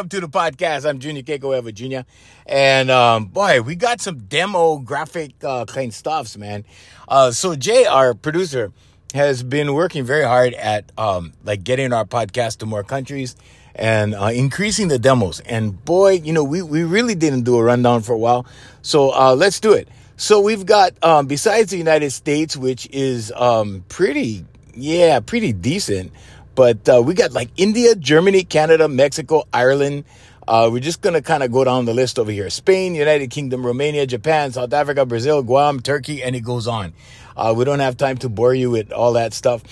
Welcome to the podcast. I'm Junior Kekuewa Jr. And um, boy, we got some demo graphic uh, kind stuffs, man. Uh, so Jay, our producer, has been working very hard at um, like getting our podcast to more countries and uh, increasing the demos. And boy, you know, we, we really didn't do a rundown for a while. So uh, let's do it. So we've got, um, besides the United States, which is um, pretty, yeah, pretty decent, but uh, we got like India, Germany, Canada, Mexico, Ireland. Uh, we're just going to kind of go down the list over here Spain, United Kingdom, Romania, Japan, South Africa, Brazil, Guam, Turkey, and it goes on. Uh, we don't have time to bore you with all that stuff.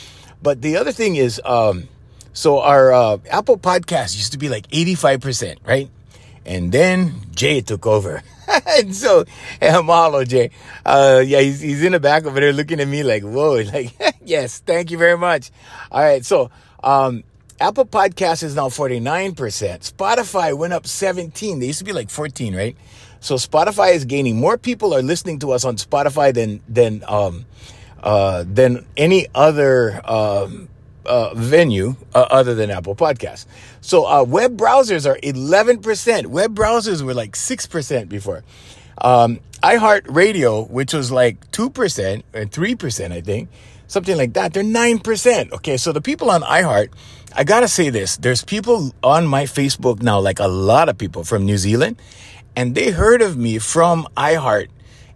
But the other thing is, um, so our uh, Apple podcast used to be like 85%, right? And then Jay took over. and so, yeah, mahalo, Jay. Uh, yeah, he's, he's in the back over there looking at me like, whoa, like, yes, thank you very much. All right. So, um, Apple Podcast is now 49%. Spotify went up 17. They used to be like 14, right? So Spotify is gaining. More people are listening to us on Spotify than than um, uh, than any other um, uh, venue uh, other than Apple Podcasts. So uh, web browsers are 11%. Web browsers were like 6% before. Um, iHeartRadio, which was like 2% and 3%, I think, something like that, they're 9%. Okay, so the people on iHeart, I gotta say this, there's people on my Facebook now, like a lot of people from New Zealand, and they heard of me from iHeart.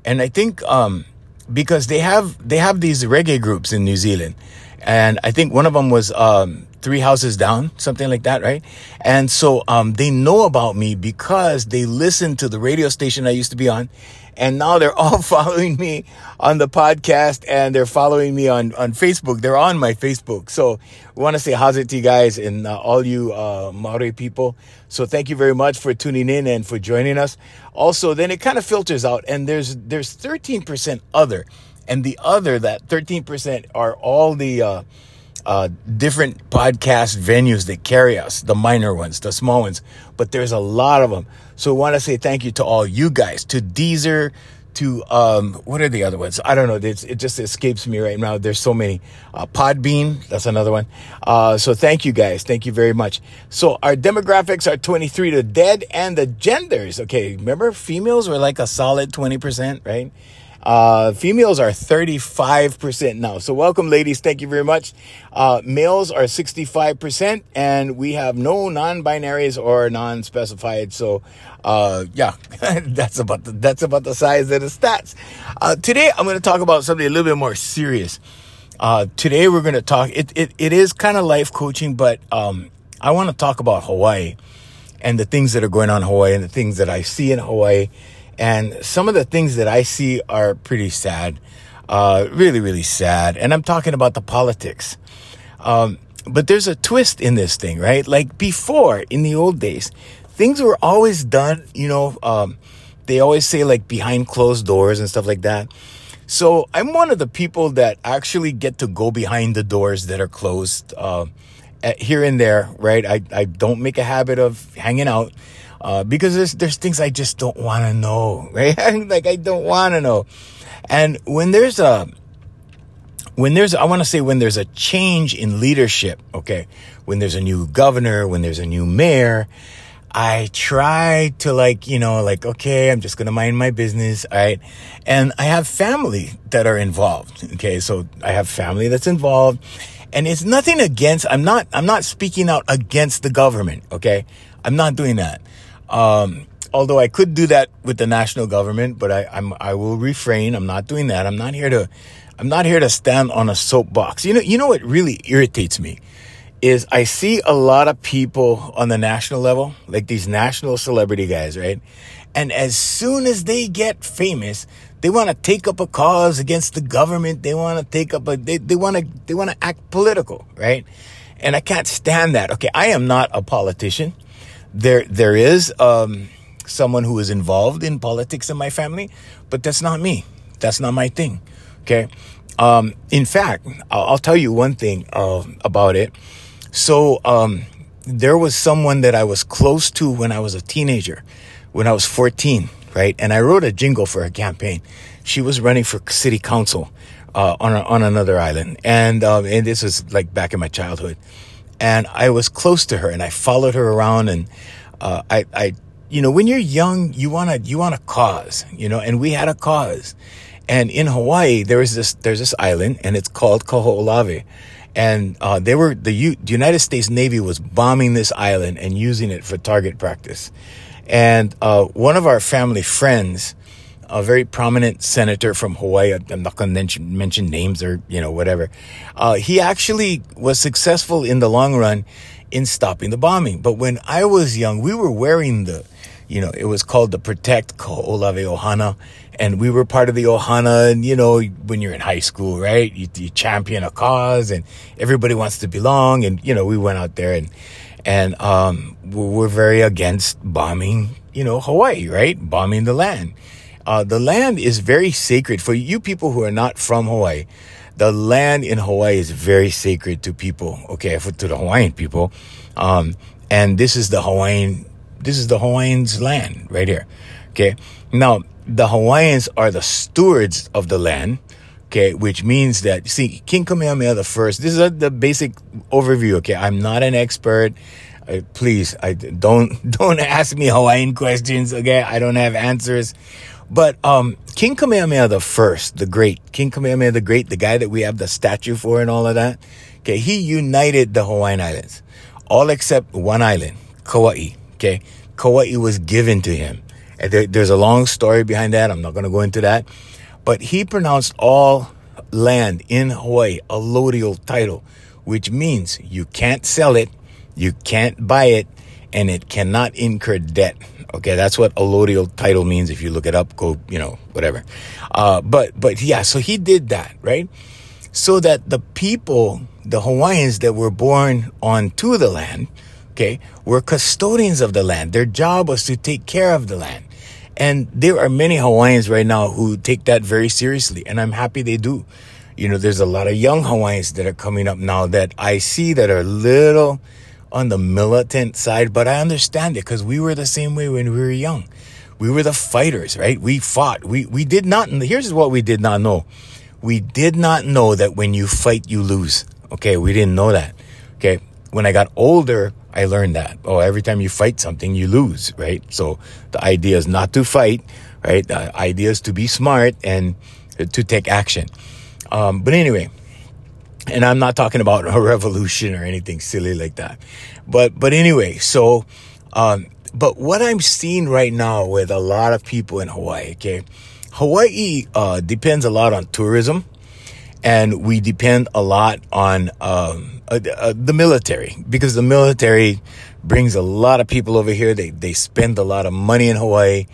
And I think, um, because they have, they have these reggae groups in New Zealand. And I think one of them was, um, three houses down, something like that, right? And so, um, they know about me because they listen to the radio station I used to be on and now they're all following me on the podcast and they're following me on, on Facebook. They're on my Facebook. So we want to say how's it to you guys and uh, all you uh, Maori people. So thank you very much for tuning in and for joining us. Also, then it kind of filters out and there's there's 13% other. And the other, that 13% are all the uh, uh, different podcast venues that carry us, the minor ones, the small ones, but there's a lot of them. So I want to say thank you to all you guys, to Deezer, to um, what are the other ones? I don't know. It's, it just escapes me right now. There's so many. Uh, Podbean, that's another one. Uh, so thank you guys. Thank you very much. So our demographics are 23 to dead and the genders. Okay, remember females were like a solid 20%, right? Uh, females are 35% now. So welcome, ladies. Thank you very much. Uh, males are 65%, and we have no non-binaries or non-specified. So, uh, yeah, that's about the, that's about the size of the stats. Uh, today, I'm going to talk about something a little bit more serious. Uh, today, we're going to talk. It it, it is kind of life coaching, but um, I want to talk about Hawaii and the things that are going on in Hawaii and the things that I see in Hawaii and some of the things that I see are pretty sad, uh, really, really sad. And I'm talking about the politics. Um, but there's a twist in this thing, right? Like before, in the old days, things were always done, you know, um, they always say like behind closed doors and stuff like that. So I'm one of the people that actually get to go behind the doors that are closed, uh, here and there, right? I, I don't make a habit of hanging out uh, because there's there's things I just don't want to know, right? like I don't want to know. And when there's a when there's I want to say when there's a change in leadership, okay, when there's a new governor, when there's a new mayor, I try to like, you know, like, okay, I'm just going to mind my business. All right. And I have family that are involved. Okay. So I have family that's involved and it's nothing against, I'm not, I'm not speaking out against the government. Okay. I'm not doing that. Um, although I could do that with the national government, but I, I'm, I will refrain. I'm not doing that. I'm not here to, I'm not here to stand on a soapbox. You know, you know what really irritates me is I see a lot of people on the national level, like these national celebrity guys, right? And as soon as they get famous, they want to take up a cause against the government. They want to take up a, they, they want to, they want to act political, right? And I can't stand that. Okay. I am not a politician there there is um, someone who is involved in politics in my family, but that's not me. That's not my thing. Okay. Um, in fact, I'll, I'll, tell you one thing uh, about it. So um, there was someone that I was close to when I was a teenager, when I was 14, right? And I wrote a jingle for her campaign. She was running for city council uh, on a, on another island, and um, and this was like back in my childhood, and I was close to her, and I followed her around, and uh, I I you know when you're young, you wanna you want a cause, you know, and we had a cause, and in Hawaii there is this there's this island, and it's called Kaho'olawe and uh, they were the, U- the United States Navy was bombing this island and using it for target practice. And uh, one of our family friends, a very prominent senator from Hawaii, I'm not going to mention, names or you know whatever, uh, he actually was successful in the long run in stopping the bombing. But when I was young, we were wearing the, you know, it was called the Protect Olave Ohana and we were part of the Ohana. And you know, when you're in high school, right, you, you champion a cause, and everybody wants to belong. And you know, we went out there and and um, we're very against bombing, you know, Hawaii, right? Bombing the land. Uh, the land is very sacred for you people who are not from Hawaii. The land in Hawaii is very sacred to people. Okay, for, to the Hawaiian people, um, and this is the Hawaiian. This is the Hawaiians' land right here. Okay, now the Hawaiians are the stewards of the land. Okay, which means that see King Kamehameha the first. This is a, the basic overview. Okay, I'm not an expert. Please, I don't don't ask me Hawaiian questions. Okay, I don't have answers. But um, King Kamehameha the first, the great King Kamehameha the great, the guy that we have the statue for and all of that. Okay, he united the Hawaiian Islands, all except one island, Kauai. Okay, Kauai was given to him. There, there's a long story behind that. I'm not going to go into that. But he pronounced all land in Hawaii a allodial title, which means you can't sell it, you can't buy it, and it cannot incur debt. Okay, that's what allodial title means. If you look it up, go, you know, whatever. Uh, but, but yeah, so he did that, right? So that the people, the Hawaiians that were born onto the land, okay, were custodians of the land. Their job was to take care of the land. And there are many Hawaiians right now who take that very seriously, and I'm happy they do. You know, there's a lot of young Hawaiians that are coming up now that I see that are little on the militant side, but I understand it because we were the same way when we were young. We were the fighters, right? We fought. We, we did not, here's what we did not know. We did not know that when you fight, you lose. Okay. We didn't know that. Okay. When I got older, I learned that. Oh, every time you fight something, you lose, right? So the idea is not to fight, right? The idea is to be smart and to take action. Um, but anyway, and I'm not talking about a revolution or anything silly like that. But, but anyway, so, um, but what I'm seeing right now with a lot of people in Hawaii, okay, Hawaii, uh, depends a lot on tourism and we depend a lot on, um, uh, uh, the military because the military brings a lot of people over here. They they spend a lot of money in Hawaii,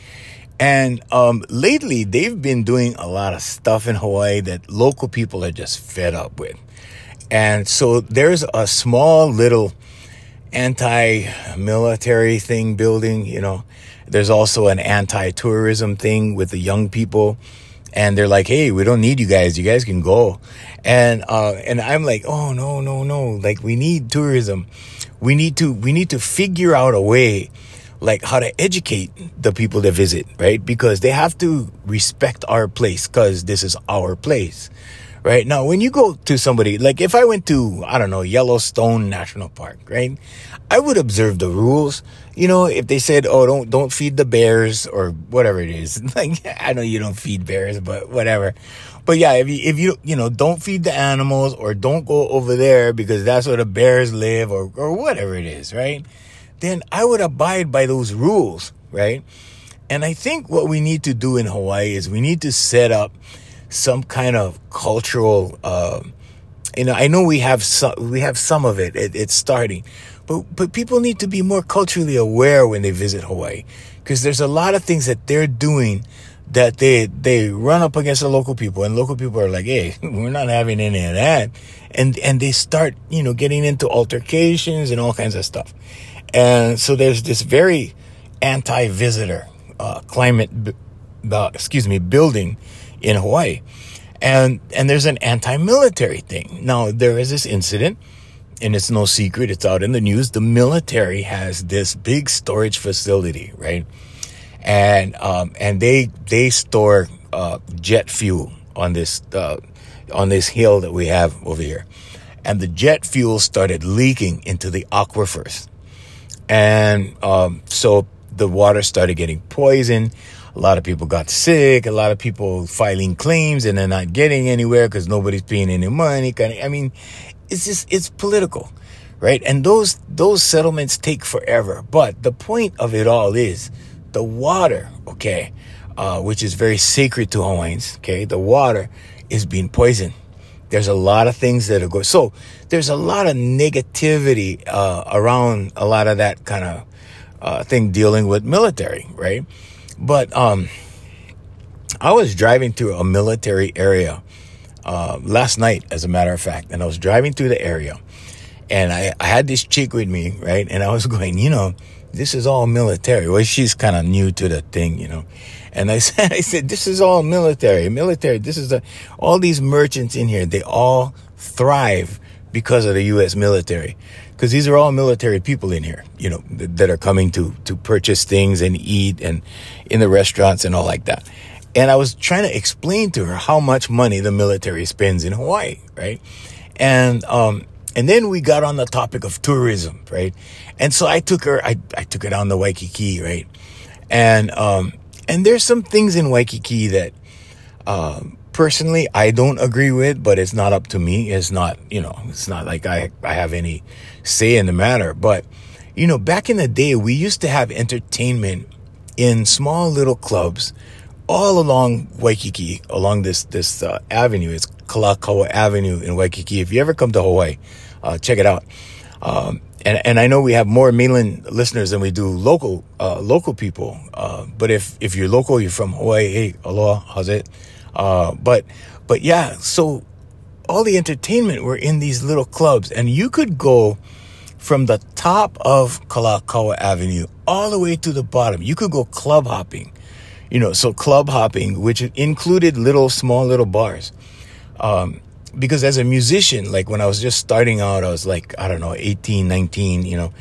and um, lately they've been doing a lot of stuff in Hawaii that local people are just fed up with. And so there's a small little anti-military thing building. You know, there's also an anti-tourism thing with the young people and they're like, "Hey, we don't need you guys. You guys can go." And uh, and I'm like, "Oh no, no, no! Like we need tourism. We need to we need to figure out a way." like how to educate the people that visit, right? Because they have to respect our place because this is our place, right? Now, when you go to somebody, like if I went to, I don't know, Yellowstone National Park, right? I would observe the rules. You know, if they said, "Oh, don't don't feed the bears" or whatever it is. Like I know you don't feed bears, but whatever. But yeah, if you if you you know don't feed the animals or don't go over there because that's where the bears live or or whatever it is, right? Then I would abide by those rules, right? And I think what we need to do in Hawaii is we need to set up some kind of cultural. Uh, you know, I know we have some we have some of it. it it's starting but, but people need to be more culturally aware when they visit Hawaii because there's a lot of things that they're doing that they, they run up against the local people and local people are like, Hey, we're not having any of that. And, and they start, you know, getting into altercations and all kinds of stuff. And so there's this very anti-visitor, uh, climate, uh, excuse me, building in Hawaii. And, and there's an anti-military thing. Now, there is this incident and it's no secret, it's out in the news. The military has this big storage facility, right? And um, and they they store uh, jet fuel on this uh, on this hill that we have over here, and the jet fuel started leaking into the aquifers, and um, so the water started getting poisoned. A lot of people got sick. A lot of people filing claims and they're not getting anywhere because nobody's paying any money. I mean, it's just it's political, right? And those those settlements take forever. But the point of it all is the water, okay, uh, which is very sacred to Hawaiians. Okay, the water is being poisoned. There's a lot of things that are going. So there's a lot of negativity uh, around a lot of that kind of uh, thing dealing with military, right? But um, I was driving through a military area uh, last night, as a matter of fact, and I was driving through the area, and I, I had this chick with me, right? And I was going, you know, this is all military. Well, she's kind of new to the thing, you know. And I said, I said, this is all military, military. This is the, all these merchants in here. They all thrive because of the U.S. military. Because these are all military people in here, you know, th- that are coming to, to purchase things and eat and in the restaurants and all like that. And I was trying to explain to her how much money the military spends in Hawaii, right? And, um, and then we got on the topic of tourism, right? And so I took her, I, I took her down to Waikiki, right? And, um, and there's some things in Waikiki that, um, personally I don't agree with, but it's not up to me. It's not, you know, it's not like I, I have any say in the matter. But, you know, back in the day, we used to have entertainment in small little clubs all along Waikiki, along this this uh, avenue. It's Kalakaua Avenue in Waikiki. If you ever come to Hawaii, uh, check it out. Um, and and I know we have more mainland listeners than we do local uh, local people. Uh, but if if you're local, you're from Hawaii. Hey, aloha, how's it? Uh, but but yeah, so all the entertainment were in these little clubs, and you could go from the top of Kalakaua Avenue all the way to the bottom. You could go club hopping you know, so club hopping, which included little, small little bars. Um, because as a musician, like when I was just starting out, I was like, I don't know, 18, 19, you know,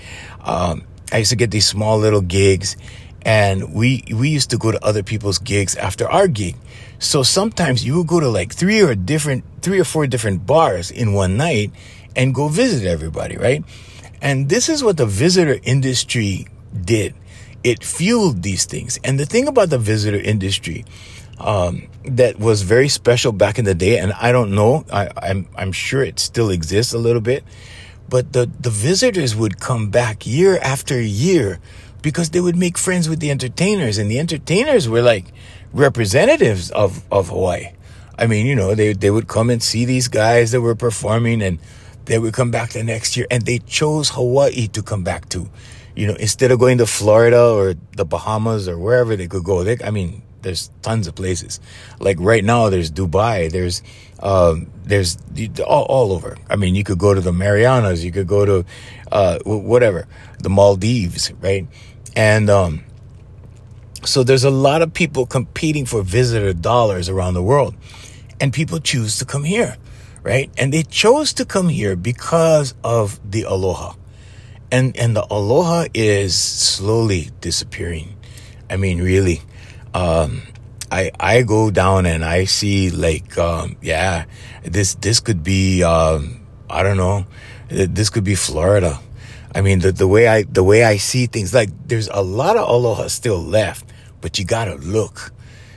um, I used to get these small little gigs and we, we used to go to other people's gigs after our gig. So sometimes you would go to like three or different, three or four different bars in one night and go visit everybody, right? And this is what the visitor industry did it fueled these things. And the thing about the visitor industry um, that was very special back in the day, and I don't know, I, I'm I'm sure it still exists a little bit, but the the visitors would come back year after year because they would make friends with the entertainers, and the entertainers were like representatives of of Hawaii. I mean, you know, they they would come and see these guys that were performing, and they would come back the next year, and they chose Hawaii to come back to you know, instead of going to Florida or the Bahamas or wherever they could go, they, I mean, there's tons of places. Like right now, there's Dubai, there's, um, there's all, all over. I mean, you could go to the Marianas, you could go to, uh, whatever, the Maldives, right? And, um, so there's a lot of people competing for visitor dollars around the world and people choose to come here, right? And they chose to come here because of the aloha and and the aloha is slowly disappearing. I mean, really, um, I I go down and I see like um, yeah, this this could be um, I don't know, this could be Florida. I mean, the the way I the way I see things, like there's a lot of aloha still left, but you gotta look.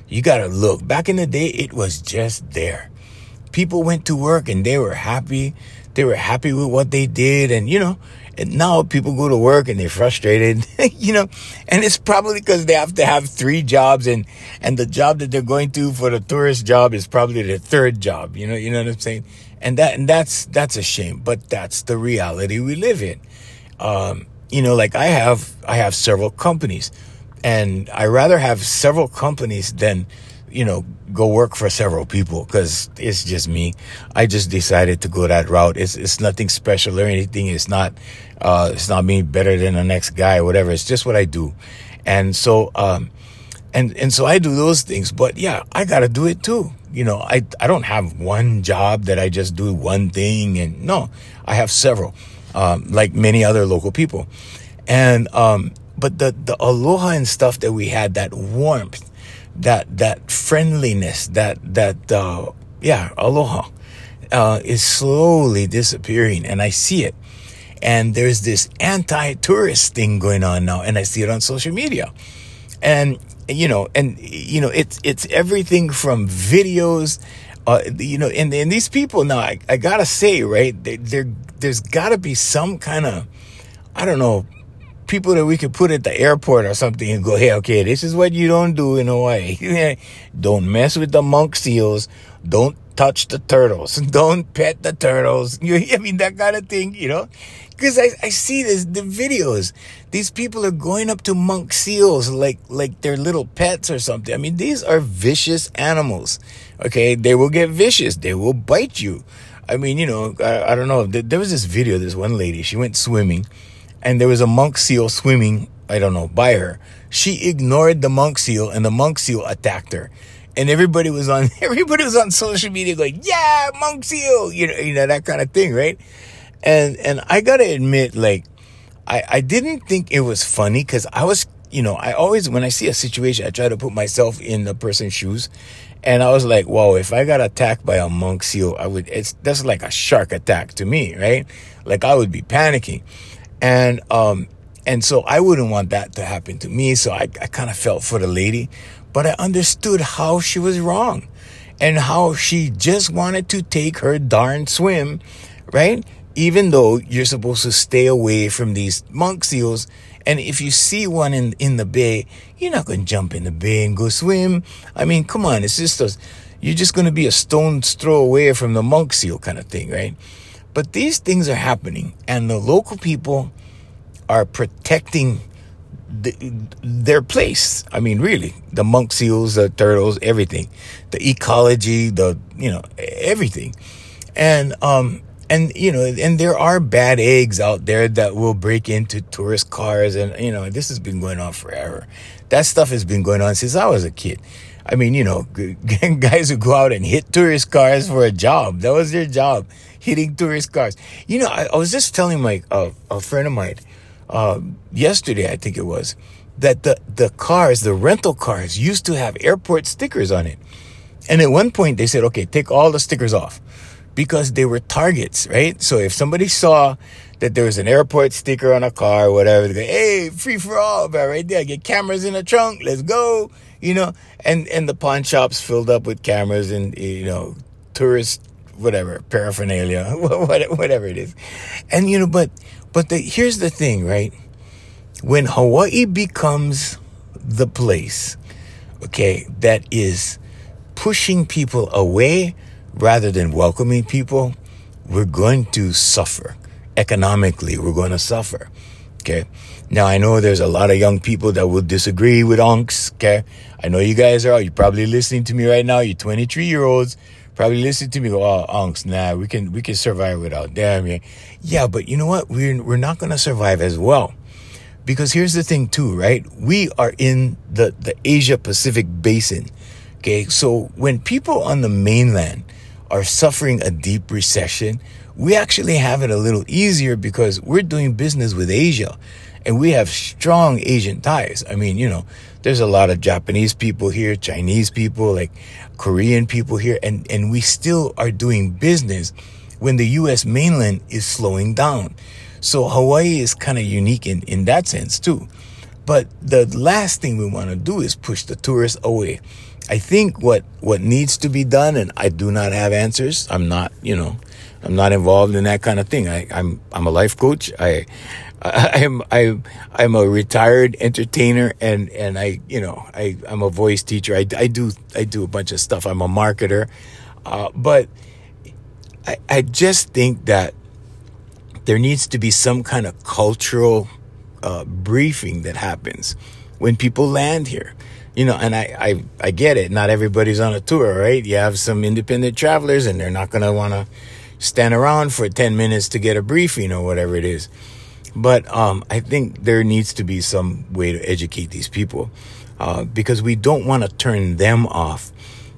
You gotta look. Back in the day, it was just there. People went to work and they were happy. They were happy with what they did, and you know, and now people go to work and they're frustrated, you know, and it's probably because they have to have three jobs and, and the job that they're going to for the tourist job is probably their third job. You know, you know what I'm saying? And that, and that's, that's a shame, but that's the reality we live in. Um, you know, like I have, I have several companies and I rather have several companies than, you know, go work for several people because it's just me. I just decided to go that route. It's, it's nothing special or anything. It's not, uh, it's not me better than the next guy or whatever. It's just what I do. And so, um, and, and so I do those things, but yeah, I got to do it too. You know, I, I don't have one job that I just do one thing and no, I have several. um, like many other local people. And, um, but the, the aloha and stuff that we had, that warmth, that, that friendliness, that, that, uh, yeah, aloha, uh, is slowly disappearing. And I see it. And there's this anti-tourist thing going on now. And I see it on social media. And, you know, and, you know, it's, it's everything from videos, uh, you know, and, and these people now, I, I gotta say, right, they, there's gotta be some kind of, I don't know, people that we could put at the airport or something and go, hey, okay, this is what you don't do in Hawaii. don't mess with the monk seals. Don't touch the turtles. Don't pet the turtles. You, I mean, that kind of thing, you know? Because I, I see this, the videos. These people are going up to monk seals like, like they're little pets or something. I mean, these are vicious animals. Okay. They will get vicious. They will bite you. I mean, you know, I, I don't know. There was this video, this one lady, she went swimming and there was a monk seal swimming, I don't know, by her. She ignored the monk seal and the monk seal attacked her. And everybody was on everybody was on social media going, Yeah, monk seal, you know, you know, that kind of thing, right? And and I gotta admit, like, I, I didn't think it was funny because I was you know, I always when I see a situation, I try to put myself in the person's shoes. And I was like, whoa, if I got attacked by a monk seal, I would it's that's like a shark attack to me, right? Like I would be panicking. And, um, and so I wouldn't want that to happen to me. So I, I kind of felt for the lady, but I understood how she was wrong and how she just wanted to take her darn swim, right? Even though you're supposed to stay away from these monk seals. And if you see one in, in the bay, you're not going to jump in the bay and go swim. I mean, come on. It's just a, you're just going to be a stone's throw away from the monk seal kind of thing, right? But these things are happening, and the local people are protecting the, their place. I mean, really, the monk seals, the turtles, everything, the ecology, the you know everything, and um and you know and there are bad eggs out there that will break into tourist cars, and you know this has been going on forever. That stuff has been going on since I was a kid. I mean, you know, guys who go out and hit tourist cars for a job. That was their job hitting tourist cars. You know, I, I was just telling my uh, a friend of mine uh, yesterday, I think it was, that the the cars, the rental cars, used to have airport stickers on it, and at one point they said, "Okay, take all the stickers off," because they were targets, right? So if somebody saw that there was an airport sticker on a car or whatever, they go, "Hey, free for all, right there, get cameras in the trunk, let's go." You know, and and the pawn shops filled up with cameras and you know tourist whatever paraphernalia, whatever it is. And you know, but but the, here's the thing, right? When Hawaii becomes the place, okay, that is pushing people away rather than welcoming people, we're going to suffer economically. We're going to suffer. Okay. Now I know there's a lot of young people that will disagree with unks. Okay. I know you guys are. You're probably listening to me right now. You're 23 year olds probably listen to me go, oh, unks, nah, we can, we can survive without them. Yeah, yeah but you know what? We're, we're not going to survive as well. Because here's the thing too, right? We are in the, the Asia Pacific basin. Okay. So when people on the mainland are suffering a deep recession, we actually have it a little easier because we're doing business with Asia and we have strong Asian ties. I mean, you know, there's a lot of Japanese people here, Chinese people, like Korean people here, and, and we still are doing business when the US mainland is slowing down. So Hawaii is kind of unique in, in that sense too. But the last thing we want to do is push the tourists away. I think what, what needs to be done, and I do not have answers. I'm not, you know, I'm not involved in that kind of thing. I, I'm, I'm a life coach. I, I'm I'm I'm a retired entertainer and and I you know I I'm a voice teacher. I, I do I do a bunch of stuff. I'm a marketer, uh, but I I just think that there needs to be some kind of cultural uh, briefing that happens when people land here. You know, and I, I I get it. Not everybody's on a tour, right? You have some independent travelers, and they're not gonna want to stand around for ten minutes to get a briefing or whatever it is. But um, I think there needs to be some way to educate these people uh, because we don't want to turn them off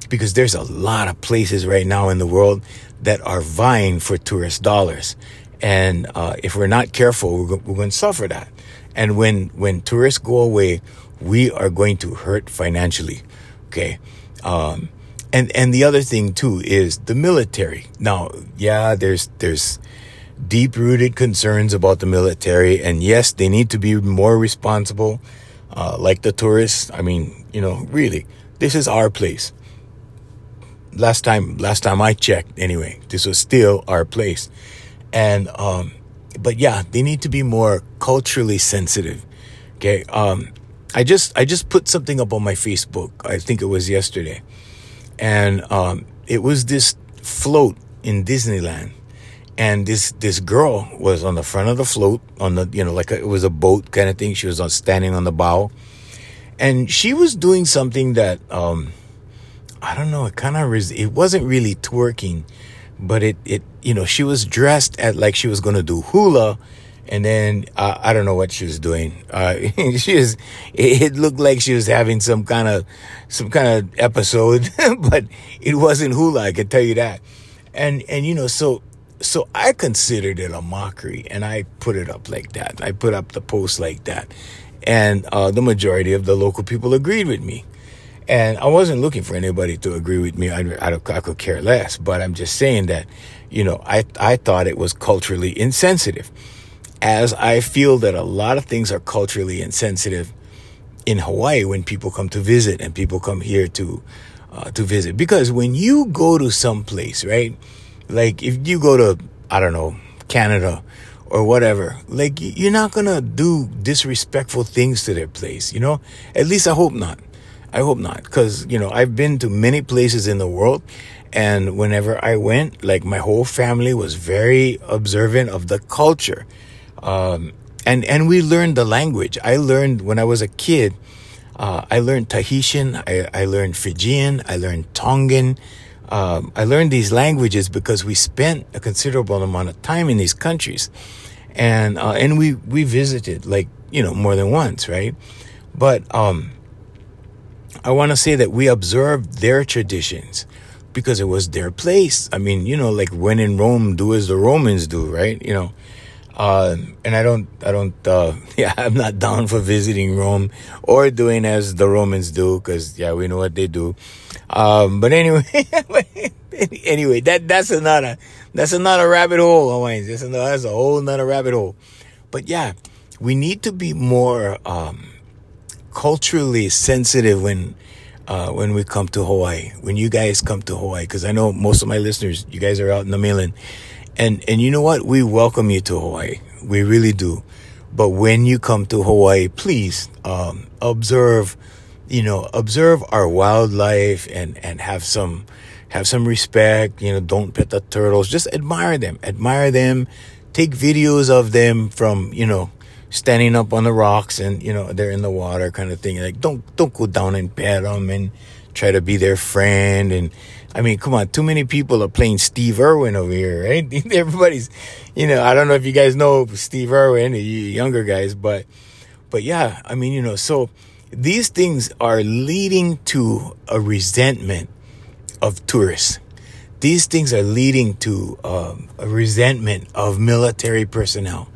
because there's a lot of places right now in the world that are vying for tourist dollars. And uh, if we're not careful, we're, we're going to suffer that. And when when tourists go away, we are going to hurt financially. Okay. Um, and and the other thing too is the military. Now, yeah, there's there's deep rooted concerns about the military, and yes, they need to be more responsible, uh, like the tourists. I mean, you know, really, this is our place. Last time, last time I checked, anyway, this was still our place, and um, but yeah, they need to be more culturally sensitive. Okay, um, I just I just put something up on my Facebook. I think it was yesterday, and um, it was this float in Disneyland, and this this girl was on the front of the float on the you know like a, it was a boat kind of thing. She was on standing on the bow, and she was doing something that um, I don't know. It kind of res- it wasn't really twerking, but it it you know she was dressed at like she was gonna do hula and then uh, I don't know what she was doing. Uh, she was. It, looked like she was having some kind of some kind of episode, but it wasn't hula. I can tell you that. And and you know so so I considered it a mockery, and I put it up like that. I put up the post like that, and uh, the majority of the local people agreed with me. And I wasn't looking for anybody to agree with me. I, I, I could care less. But I'm just saying that, you know, I I thought it was culturally insensitive as I feel that a lot of things are culturally insensitive in Hawaii when people come to visit and people come here to uh, to visit. Because when you go to some place, right? Like if you go to I don't know Canada or whatever, like you're not gonna do disrespectful things to their place. You know, at least I hope not. I hope not, because you know I've been to many places in the world, and whenever I went, like my whole family was very observant of the culture um, and, and we learned the language. I learned when I was a kid, uh, I learned Tahitian, I, I learned Fijian, I learned Tongan. Um, I learned these languages because we spent a considerable amount of time in these countries. And, uh, and we, we visited like, you know, more than once, right? But, um, I want to say that we observed their traditions because it was their place. I mean, you know, like when in Rome, do as the Romans do, right? You know, uh, and I don't, I don't, uh, yeah, I'm not down for visiting Rome or doing as the Romans do, cause yeah, we know what they do. Um, but anyway, anyway, that, that's another, that's another rabbit hole, Hawaiians. That's another, that's a whole nother rabbit hole. But yeah, we need to be more, um, culturally sensitive when, uh, when we come to Hawaii, when you guys come to Hawaii, cause I know most of my listeners, you guys are out in the mainland and, and you know what? We welcome you to Hawaii. We really do. But when you come to Hawaii, please, um, observe, you know, observe our wildlife and, and have some, have some respect. You know, don't pet the turtles. Just admire them. Admire them. Take videos of them from, you know, standing up on the rocks and, you know, they're in the water kind of thing. Like, don't, don't go down and pet them and try to be their friend and, I mean, come on, too many people are playing Steve Irwin over here, right? Everybody's, you know, I don't know if you guys know Steve Irwin, you younger guys, but, but yeah, I mean, you know, so these things are leading to a resentment of tourists. These things are leading to um, a resentment of military personnel.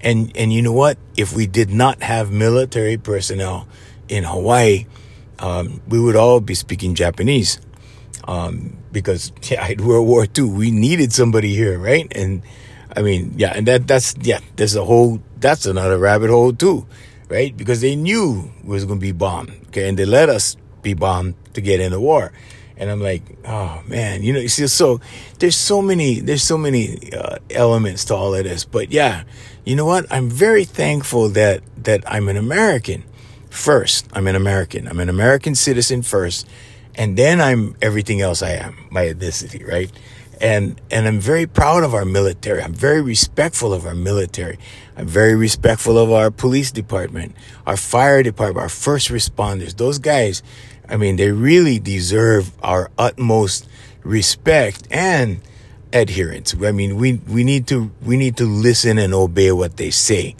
And, and you know what? If we did not have military personnel in Hawaii, um, we would all be speaking Japanese um, because yeah, World War II, we needed somebody here, right? And I mean, yeah, and that that's yeah, there's a whole that's another rabbit hole too, right? Because they knew it was going to be bombed, okay, and they let us be bombed to get in the war. And I'm like, oh man, you know, you see, so there's so many, there's so many uh, elements to all of this. But yeah, you know what? I'm very thankful that that I'm an American first. I'm an American. I'm an American citizen first and then I'm everything else I am, my ethnicity, right? And and I'm very proud of our military. I'm very respectful of our military. I'm very respectful of our police department, our fire department, our first responders. Those guys, I mean, they really deserve our utmost respect and adherence. I mean, we we need to we need to listen and obey what they say.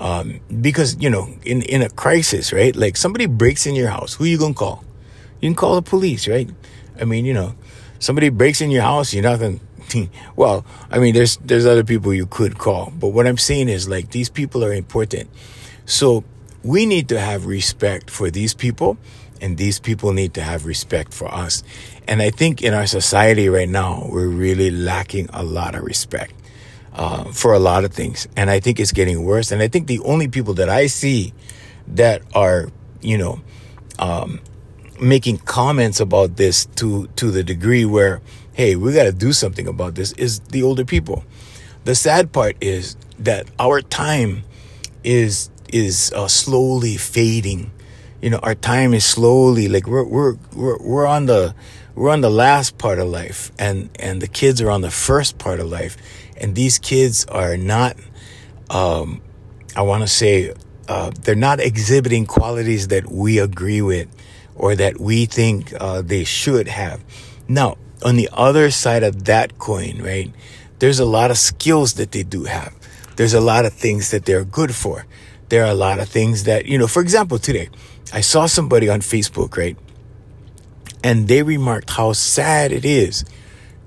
Um, because you know, in in a crisis, right? Like somebody breaks in your house, who you gonna call? You can call the police, right? I mean, you know, somebody breaks in your house, you're not going well, I mean, there's there's other people you could call, but what I'm saying is like these people are important. So we need to have respect for these people, and these people need to have respect for us. And I think in our society right now, we're really lacking a lot of respect uh, for a lot of things, and I think it's getting worse. And I think the only people that I see that are, you know, um, making comments about this to to the degree where hey we got to do something about this is the older people. The sad part is that our time is is uh, slowly fading. You know our time is slowly like we're we're we're we're on the we're on the last part of life and and the kids are on the first part of life and these kids are not um i want to say uh, they're not exhibiting qualities that we agree with or that we think uh, they should have. Now, on the other side of that coin, right, there's a lot of skills that they do have. There's a lot of things that they're good for. There are a lot of things that, you know, for example, today, I saw somebody on Facebook, right, and they remarked how sad it is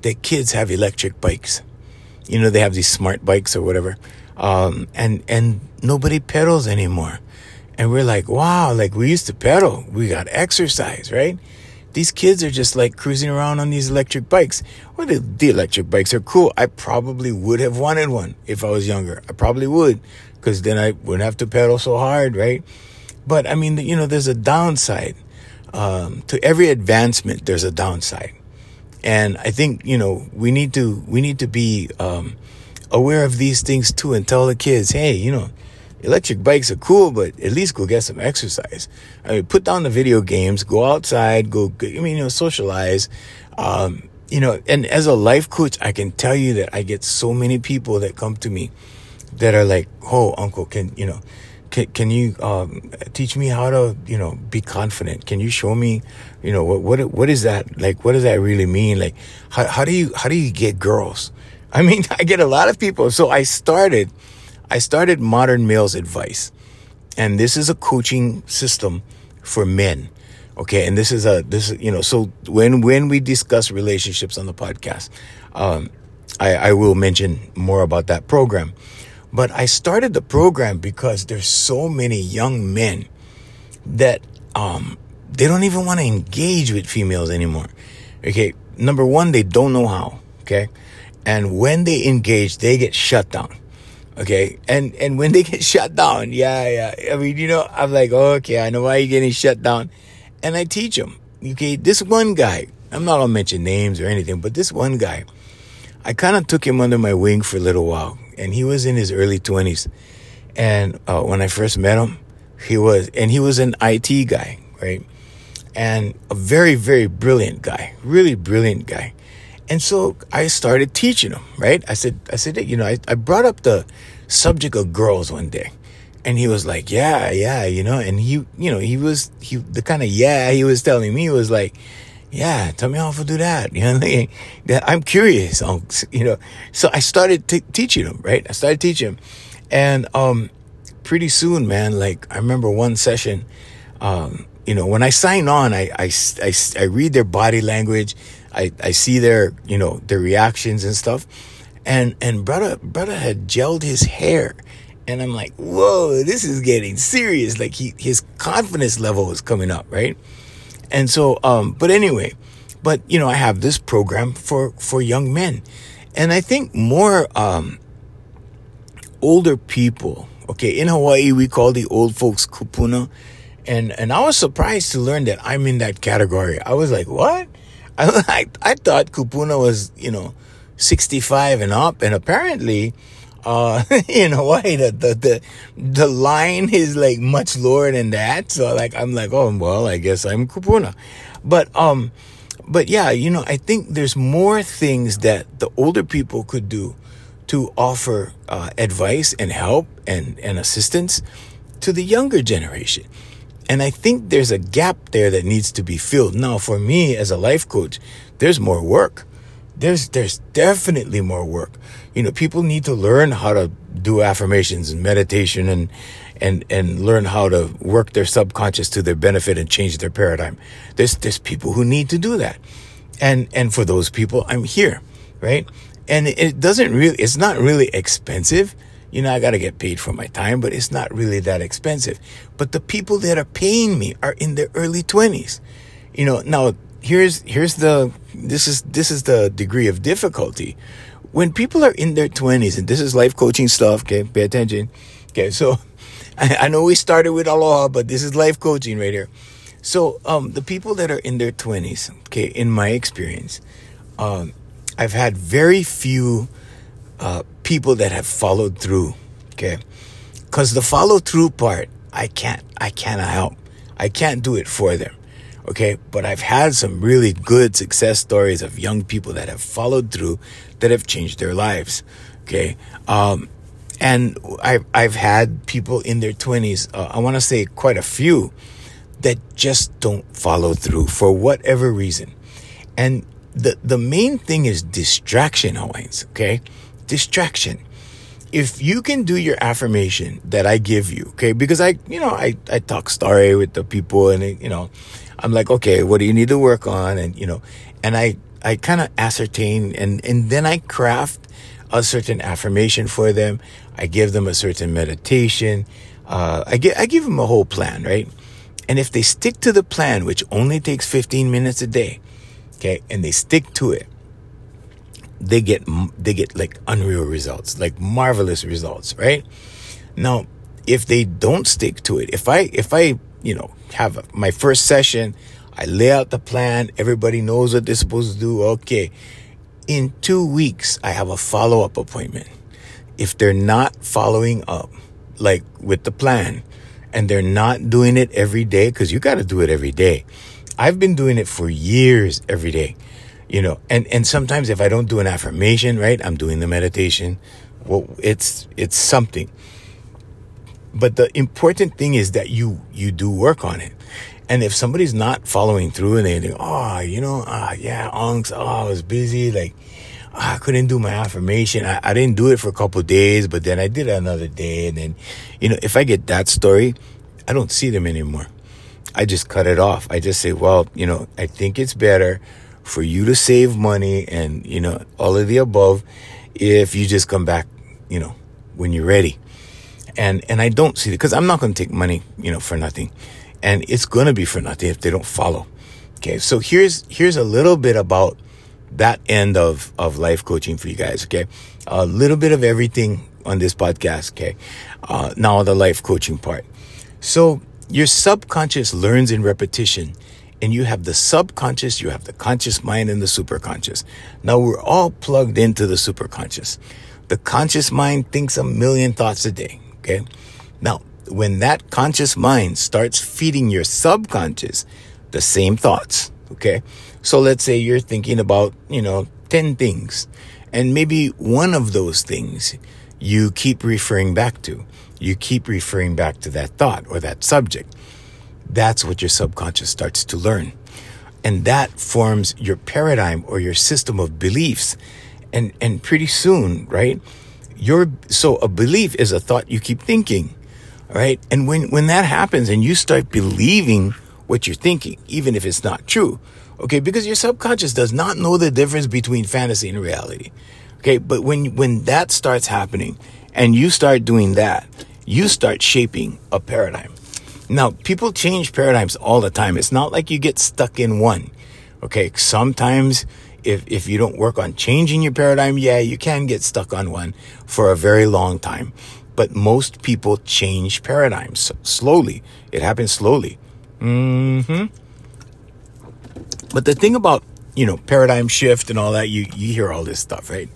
that kids have electric bikes. You know, they have these smart bikes or whatever. Um, and, and nobody pedals anymore. And we're like, wow, like we used to pedal. We got exercise, right? These kids are just like cruising around on these electric bikes. Well, the, the electric bikes are cool. I probably would have wanted one if I was younger. I probably would, because then I wouldn't have to pedal so hard, right? But I mean, you know, there's a downside. Um, to every advancement, there's a downside. And I think, you know, we need to, we need to be, um, aware of these things too and tell the kids, hey, you know, electric bikes are cool, but at least go get some exercise. I mean, put down the video games, go outside, go, I mean, you know, socialize. Um, you know, and as a life coach, I can tell you that I get so many people that come to me that are like, "Oh, uncle, can you know, can, can you um, teach me how to, you know, be confident? Can you show me, you know, what what what is that like? What does that really mean? Like, how how do you how do you get girls? I mean, I get a lot of people. So I started I started Modern Males Advice. And this is a coaching system for men. Okay. And this is a, this, you know, so when, when we discuss relationships on the podcast, um, I, I will mention more about that program. But I started the program because there's so many young men that, um, they don't even want to engage with females anymore. Okay. Number one, they don't know how. Okay. And when they engage, they get shut down. Okay. And, and when they get shut down, yeah, yeah. I mean, you know, I'm like, okay, I know why you're getting shut down. And I teach them. Okay. This one guy, I'm not going to mention names or anything, but this one guy, I kind of took him under my wing for a little while and he was in his early twenties. And, uh, when I first met him, he was, and he was an IT guy, right? And a very, very brilliant guy, really brilliant guy. And so I started teaching him, right? I said, I said, you know, I, I brought up the subject of girls one day. And he was like, yeah, yeah, you know, and he, you know, he was, he, the kind of yeah he was telling me was like, yeah, tell me how to do that. You know, I'm curious, you know. So I started t- teaching him, right? I started teaching him. And, um, pretty soon, man, like I remember one session, um, you know, when I sign on, I, I, I, I read their body language. I, I see their, you know, their reactions and stuff. And, and brother, brother had gelled his hair. And I'm like, whoa, this is getting serious. Like he, his confidence level was coming up, right? And so, um, but anyway, but you know, I have this program for, for young men. And I think more, um, older people, okay, in Hawaii, we call the old folks kupuna. And, and I was surprised to learn that I'm in that category. I was like, what? I, I, I thought Kupuna was, you know, 65 and up. And apparently, uh, in Hawaii, the, the, the, the line is like much lower than that. So like, I'm like, oh, well, I guess I'm Kupuna. But, um, but yeah, you know, I think there's more things that the older people could do to offer uh, advice and help and, and assistance to the younger generation. And I think there's a gap there that needs to be filled. Now, for me as a life coach, there's more work. There's, there's definitely more work. You know, people need to learn how to do affirmations and meditation and, and, and learn how to work their subconscious to their benefit and change their paradigm. There's, there's people who need to do that. And, and for those people, I'm here. right? And it doesn't really, it's not really expensive. You know, I got to get paid for my time, but it's not really that expensive. But the people that are paying me are in their early 20s. You know, now here's here's the this is this is the degree of difficulty. When people are in their 20s and this is life coaching stuff, okay? Pay attention. Okay, so I, I know we started with aloha, but this is life coaching right here. So, um, the people that are in their 20s, okay, in my experience, um, I've had very few uh, people that have followed through. Okay, because the follow through part, I can't, I cannot help. I can't do it for them. Okay, but I've had some really good success stories of young people that have followed through, that have changed their lives. Okay, um, and I've I've had people in their twenties. Uh, I want to say quite a few that just don't follow through for whatever reason, and the the main thing is distraction, Hawaiians. Okay, distraction. If you can do your affirmation that I give you, okay, because I, you know, I, I talk story with the people and, it, you know, I'm like, okay, what do you need to work on? And, you know, and I, I kind of ascertain and, and then I craft a certain affirmation for them. I give them a certain meditation. Uh, I get, I give them a whole plan, right? And if they stick to the plan, which only takes 15 minutes a day, okay, and they stick to it, they get they get like unreal results, like marvelous results, right? Now, if they don't stick to it, if I if I you know have my first session, I lay out the plan, everybody knows what they're supposed to do. Okay, in two weeks I have a follow up appointment. If they're not following up, like with the plan, and they're not doing it every day, because you got to do it every day. I've been doing it for years every day you know and and sometimes if i don't do an affirmation right i'm doing the meditation. Well it's it's something. But the important thing is that you you do work on it. And if somebody's not following through and they think oh you know ah yeah onks oh ah, i was busy like oh, i couldn't do my affirmation. I, I didn't do it for a couple days but then i did it another day. And then you know if i get that story i don't see them anymore. I just cut it off. I just say well you know i think it's better for you to save money and, you know, all of the above if you just come back, you know, when you're ready. And, and I don't see it because I'm not going to take money, you know, for nothing. And it's going to be for nothing if they don't follow. Okay. So here's, here's a little bit about that end of, of life coaching for you guys. Okay. A little bit of everything on this podcast. Okay. Uh, now the life coaching part. So your subconscious learns in repetition and you have the subconscious, you have the conscious mind, and the superconscious. Now we're all plugged into the superconscious. The conscious mind thinks a million thoughts a day. Okay. Now, when that conscious mind starts feeding your subconscious the same thoughts, okay. So let's say you're thinking about, you know, 10 things, and maybe one of those things you keep referring back to. You keep referring back to that thought or that subject. That's what your subconscious starts to learn. And that forms your paradigm or your system of beliefs. And, and pretty soon, right? Your, so a belief is a thought you keep thinking, right? And when, when that happens and you start believing what you're thinking, even if it's not true, okay? Because your subconscious does not know the difference between fantasy and reality. Okay. But when, when that starts happening and you start doing that, you start shaping a paradigm. Now, people change paradigms all the time. It's not like you get stuck in one. Okay. Sometimes if, if you don't work on changing your paradigm, yeah, you can get stuck on one for a very long time. But most people change paradigms slowly. It happens slowly. hmm But the thing about, you know, paradigm shift and all that, you, you hear all this stuff, right?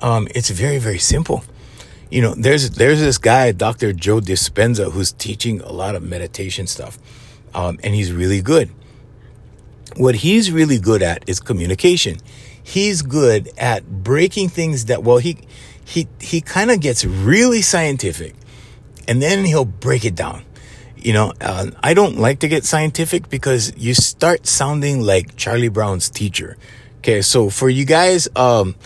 Um, it's very, very simple you know, there's there's this guy, Dr. Joe Dispenza, who's teaching a lot of meditation stuff, um, and he's really good. What he's really good at is communication. He's good at breaking things that well he he he kind of gets really scientific, and then he'll break it down. You know, uh, I don't like to get scientific because you start sounding like Charlie Brown's teacher. Okay, so for you guys, um,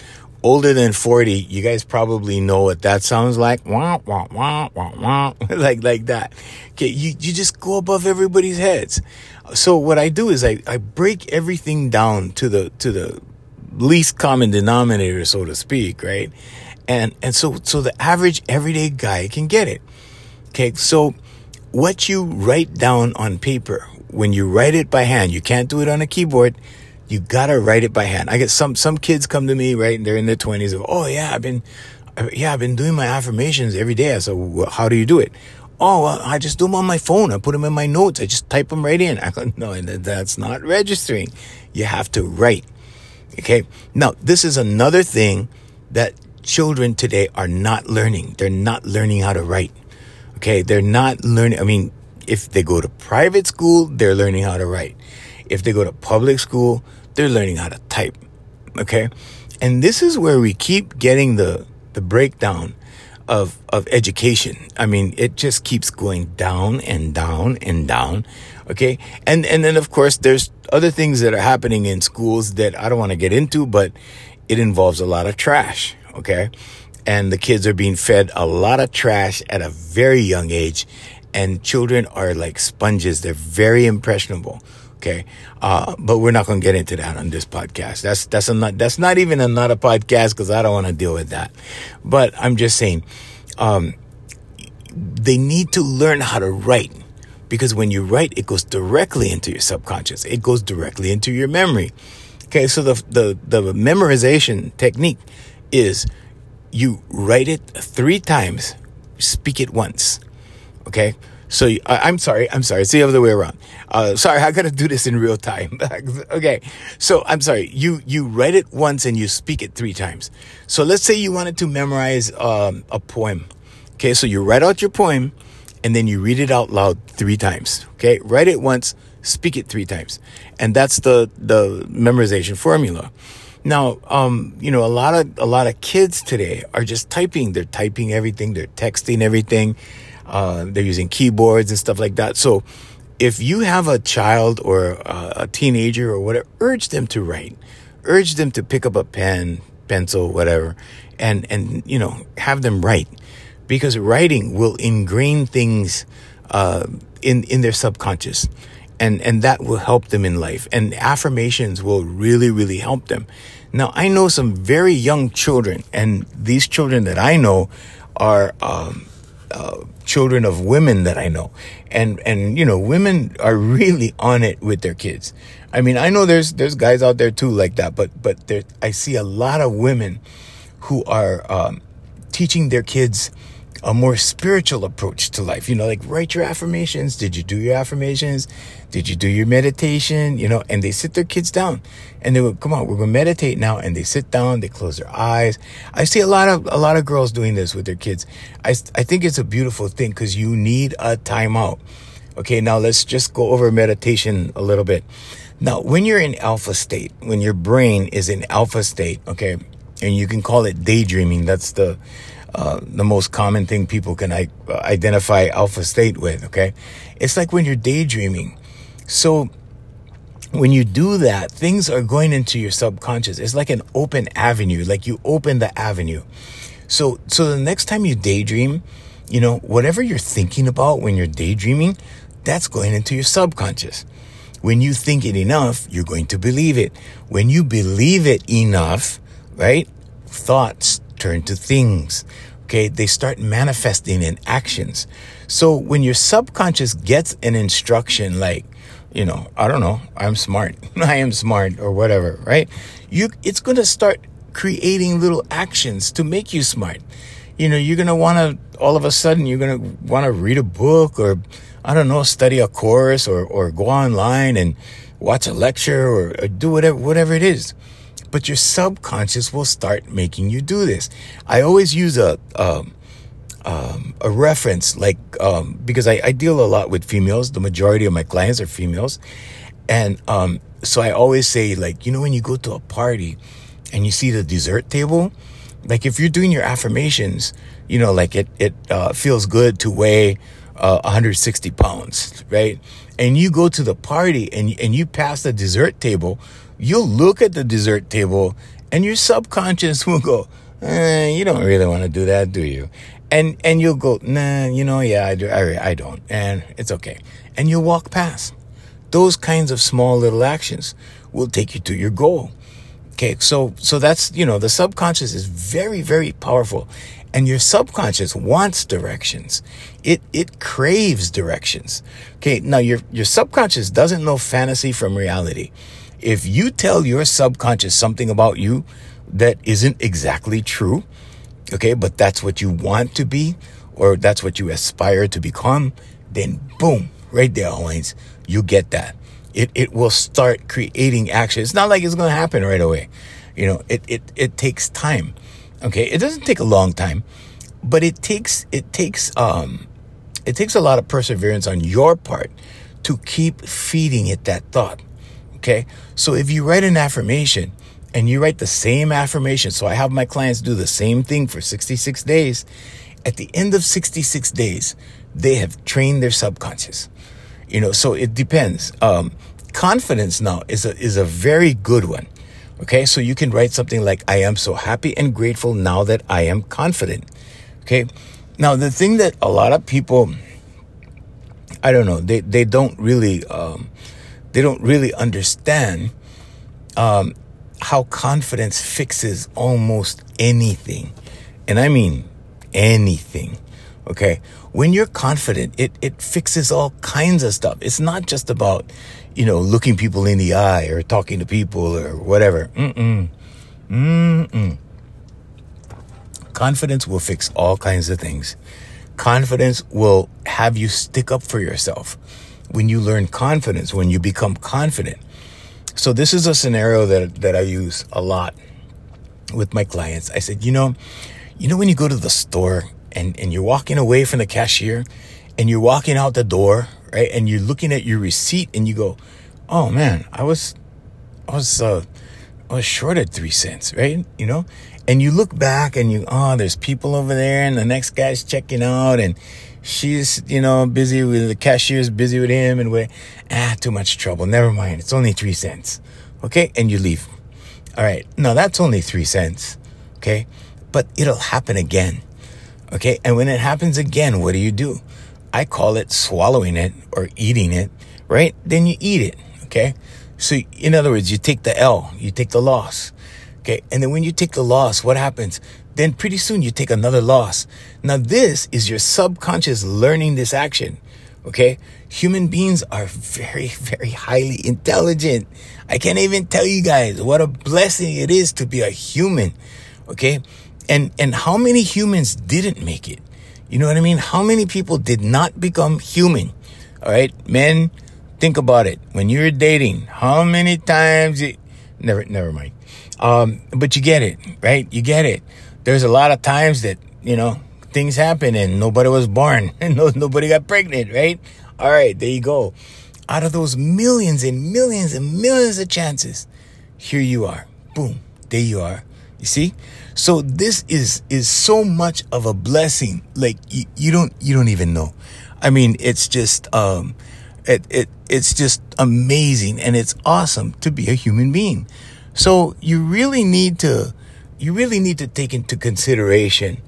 older than 40, you guys probably know what that sounds like. Wah, wah, wah, wah, wah. like, like that. Okay. You, you just go above everybody's heads. So what I do is I, I break everything down to the, to the least common denominator, so to speak, right? And and so so the average everyday guy can get it. Okay, so what you write down on paper when you write it by hand, you can't do it on a keyboard. You gotta write it by hand. I get some some kids come to me, right? And they're in their twenties. of, Oh yeah, I've been, yeah, I've been doing my affirmations every day. I said, well, how do you do it? Oh, well, I just do them on my phone. I put them in my notes. I just type them right in. I go, no, that's not registering. You have to write. Okay. Now, this is another thing that children today are not learning. They're not learning how to write. Okay. They're not learning. I mean, if they go to private school, they're learning how to write. If they go to public school, they're learning how to type. Okay. And this is where we keep getting the, the breakdown of, of education. I mean, it just keeps going down and down and down. Okay. And, and then of course there's other things that are happening in schools that I don't want to get into, but it involves a lot of trash. Okay. And the kids are being fed a lot of trash at a very young age and children are like sponges. They're very impressionable. Okay. Uh, but we're not going to get into that on this podcast. That's, that's not, that's not even another podcast because I don't want to deal with that. But I'm just saying, um, they need to learn how to write because when you write, it goes directly into your subconscious. It goes directly into your memory. Okay. So the, the, the memorization technique is you write it three times, speak it once. Okay. So I, am sorry. I'm sorry. It's the other way around. Uh, sorry. I got to do this in real time. okay. So I'm sorry. You, you write it once and you speak it three times. So let's say you wanted to memorize, um, a poem. Okay. So you write out your poem and then you read it out loud three times. Okay. Write it once, speak it three times. And that's the, the memorization formula. Now, um, you know, a lot of, a lot of kids today are just typing. They're typing everything. They're texting everything uh, they're using keyboards and stuff like that. So if you have a child or a, a teenager or whatever, urge them to write. Urge them to pick up a pen, pencil, whatever, and, and, you know, have them write. Because writing will ingrain things, uh, in, in their subconscious. And, and that will help them in life. And affirmations will really, really help them. Now, I know some very young children, and these children that I know are, um, uh, children of women that I know. And, and, you know, women are really on it with their kids. I mean, I know there's, there's guys out there too like that, but, but there, I see a lot of women who are, um, teaching their kids, a more spiritual approach to life. You know, like write your affirmations. Did you do your affirmations? Did you do your meditation? You know, and they sit their kids down and they would come on, we're going to meditate now. And they sit down, they close their eyes. I see a lot of, a lot of girls doing this with their kids. I, I think it's a beautiful thing because you need a timeout. Okay. Now let's just go over meditation a little bit. Now, when you're in alpha state, when your brain is in alpha state, okay, and you can call it daydreaming. That's the, uh, the most common thing people can I- identify alpha state with. Okay. It's like when you're daydreaming. So when you do that, things are going into your subconscious. It's like an open avenue, like you open the avenue. So, so the next time you daydream, you know, whatever you're thinking about when you're daydreaming, that's going into your subconscious. When you think it enough, you're going to believe it. When you believe it enough, right? Thoughts turn to things. Okay. They start manifesting in actions. So when your subconscious gets an instruction like, you know, I don't know, I'm smart, I am smart or whatever, right? You, it's going to start creating little actions to make you smart. You know, you're going to want to, all of a sudden, you're going to want to read a book or, I don't know, study a course or, or go online and watch a lecture or, or do whatever, whatever it is but your subconscious will start making you do this. I always use a, um, um, a reference, like, um, because I, I, deal a lot with females. The majority of my clients are females. And, um, so I always say, like, you know, when you go to a party and you see the dessert table, like if you're doing your affirmations, you know, like it, it, uh, feels good to weigh, uh, 160 pounds, right? And you go to the party and, and you pass the dessert table you'll look at the dessert table and your subconscious will go, eh, you don't really want to do that, do you? And, and you'll go, nah, you know, yeah, I do. I, I don't. And it's okay. And you'll walk past. Those kinds of small little actions will take you to your goal. Okay, so so that's you know the subconscious is very very powerful, and your subconscious wants directions. It it craves directions. Okay, now your your subconscious doesn't know fantasy from reality. If you tell your subconscious something about you that isn't exactly true, okay, but that's what you want to be, or that's what you aspire to become, then boom, right there, Hawaiians, you get that it, it will start creating action. It's not like it's going to happen right away. You know, it, it, it takes time. Okay. It doesn't take a long time, but it takes, it takes, um, it takes a lot of perseverance on your part to keep feeding it that thought. Okay. So if you write an affirmation and you write the same affirmation, so I have my clients do the same thing for 66 days. At the end of 66 days, they have trained their subconscious. You know, so it depends. Um, confidence now is a, is a very good one. Okay. So you can write something like, I am so happy and grateful now that I am confident. Okay. Now, the thing that a lot of people, I don't know, they, they don't really, um, they don't really understand, um, how confidence fixes almost anything. And I mean anything. Okay. When you're confident, it, it fixes all kinds of stuff. It's not just about, you know, looking people in the eye or talking to people or whatever. Mm-mm. Mm-mm. Confidence will fix all kinds of things. Confidence will have you stick up for yourself. When you learn confidence, when you become confident. So this is a scenario that, that I use a lot with my clients. I said, you know, you know, when you go to the store and, and you're walking away from the cashier and you're walking out the door, right? And you're looking at your receipt and you go, Oh man, I was, I was, uh, I was short at three cents, right? You know, and you look back and you, oh, there's people over there and the next guy's checking out and she's, you know, busy with the cashier's busy with him and we ah, too much trouble. Never mind. It's only three cents. Okay. And you leave. All right. No, that's only three cents. Okay. But it'll happen again. Okay. And when it happens again, what do you do? I call it swallowing it or eating it, right? Then you eat it. Okay. So in other words, you take the L, you take the loss. Okay. And then when you take the loss, what happens? Then pretty soon you take another loss. Now this is your subconscious learning this action. Okay. Human beings are very, very highly intelligent. I can't even tell you guys what a blessing it is to be a human. Okay. And, and how many humans didn't make it? You know what I mean? How many people did not become human? All right. Men, think about it. When you're dating, how many times it, never, never mind. Um, but you get it, right? You get it. There's a lot of times that, you know, things happen and nobody was born and no, nobody got pregnant, right? All right. There you go. Out of those millions and millions and millions of chances, here you are. Boom. There you are. You see? So this is, is so much of a blessing. Like you, you don't, you don't even know. I mean, it's just, um, it, it, it's just amazing and it's awesome to be a human being. So you really need to, you really need to take into consideration,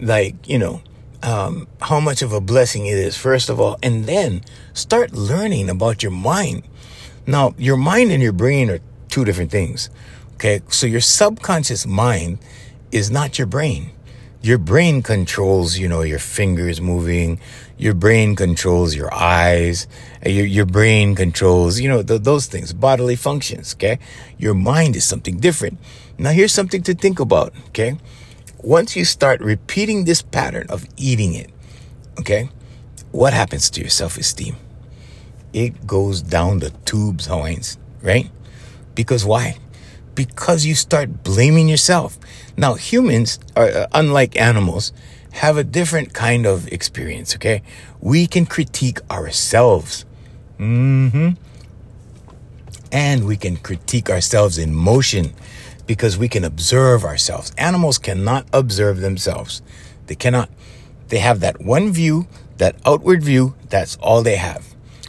like, you know, um, how much of a blessing it is, first of all, and then start learning about your mind. Now, your mind and your brain are two different things. Okay. So your subconscious mind is not your brain. Your brain controls, you know, your fingers moving. Your brain controls your eyes. Your, your brain controls, you know, th- those things, bodily functions. Okay. Your mind is something different. Now here's something to think about. Okay. Once you start repeating this pattern of eating it, okay, what happens to your self-esteem? It goes down the tubes, Hawaiians, right? Because why? because you start blaming yourself. Now, humans are uh, unlike animals have a different kind of experience, okay? We can critique ourselves. hmm And we can critique ourselves in motion because we can observe ourselves. Animals cannot observe themselves. They cannot. They have that one view, that outward view, that's all they have.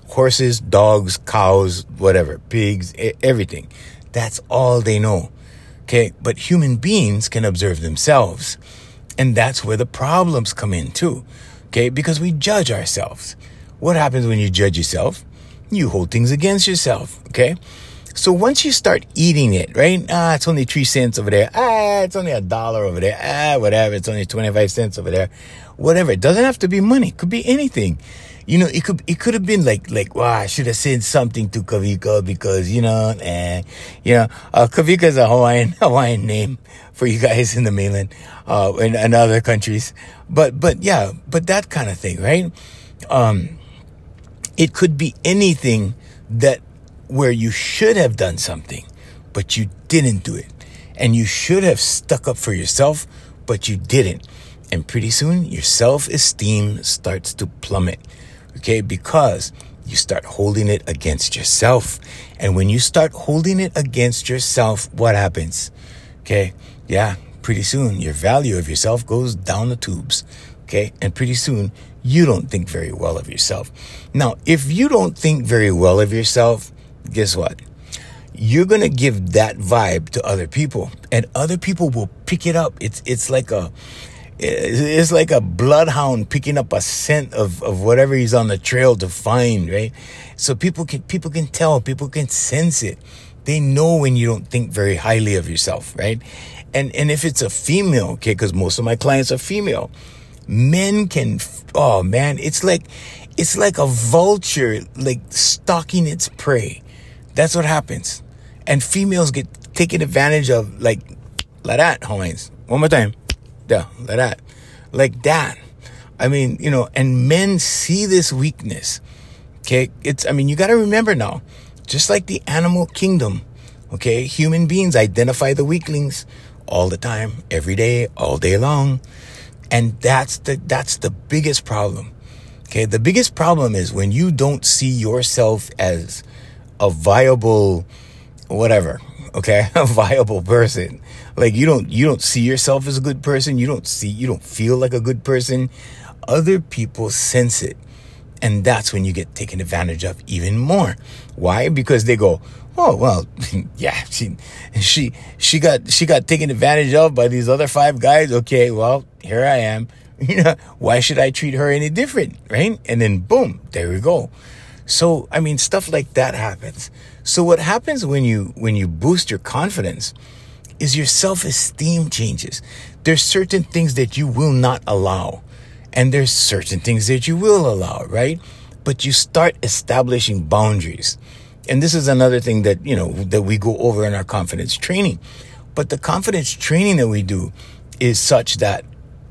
Horses, dogs, cows, whatever, pigs, everything. That's all they know. Okay. But human beings can observe themselves. And that's where the problems come in too. Okay. Because we judge ourselves. What happens when you judge yourself? You hold things against yourself. Okay. So once you start eating it, right? Ah, it's only three cents over there. Ah, it's only a dollar over there. Ah, whatever. It's only 25 cents over there. Whatever. It doesn't have to be money. It could be anything. You know, it could, it could have been like, like, wow, I should have said something to Kavika because, you know, eh, you know, uh, Kavika is a Hawaiian, Hawaiian name for you guys in the mainland, uh, in, in other countries. But, but yeah, but that kind of thing, right? Um, it could be anything that where you should have done something, but you didn't do it. And you should have stuck up for yourself, but you didn't. And pretty soon your self esteem starts to plummet. Okay. Because you start holding it against yourself. And when you start holding it against yourself, what happens? Okay. Yeah. Pretty soon your value of yourself goes down the tubes. Okay. And pretty soon you don't think very well of yourself. Now, if you don't think very well of yourself, guess what? You're going to give that vibe to other people and other people will pick it up. It's, it's like a, it's like a bloodhound picking up a scent of, of whatever he's on the trail to find, right? So people can, people can tell, people can sense it. They know when you don't think very highly of yourself, right? And, and if it's a female, okay, because most of my clients are female, men can, oh man, it's like, it's like a vulture, like stalking its prey. That's what happens. And females get taken advantage of like, like that, Hawaiians. One more time. Yeah, like that. Like that. I mean, you know, and men see this weakness. Okay. It's, I mean, you got to remember now, just like the animal kingdom, okay, human beings identify the weaklings all the time, every day, all day long. And that's the, that's the biggest problem. Okay. The biggest problem is when you don't see yourself as a viable, whatever, okay, a viable person. Like you don't, you don't see yourself as a good person. You don't see, you don't feel like a good person. Other people sense it. And that's when you get taken advantage of even more. Why? Because they go, oh well, yeah, she she she got she got taken advantage of by these other five guys. Okay, well, here I am. You know, why should I treat her any different, right? And then boom, there we go. So, I mean, stuff like that happens. So what happens when you, when you boost your confidence is your self-esteem changes. There's certain things that you will not allow. And there's certain things that you will allow, right? But you start establishing boundaries. And this is another thing that, you know, that we go over in our confidence training. But the confidence training that we do is such that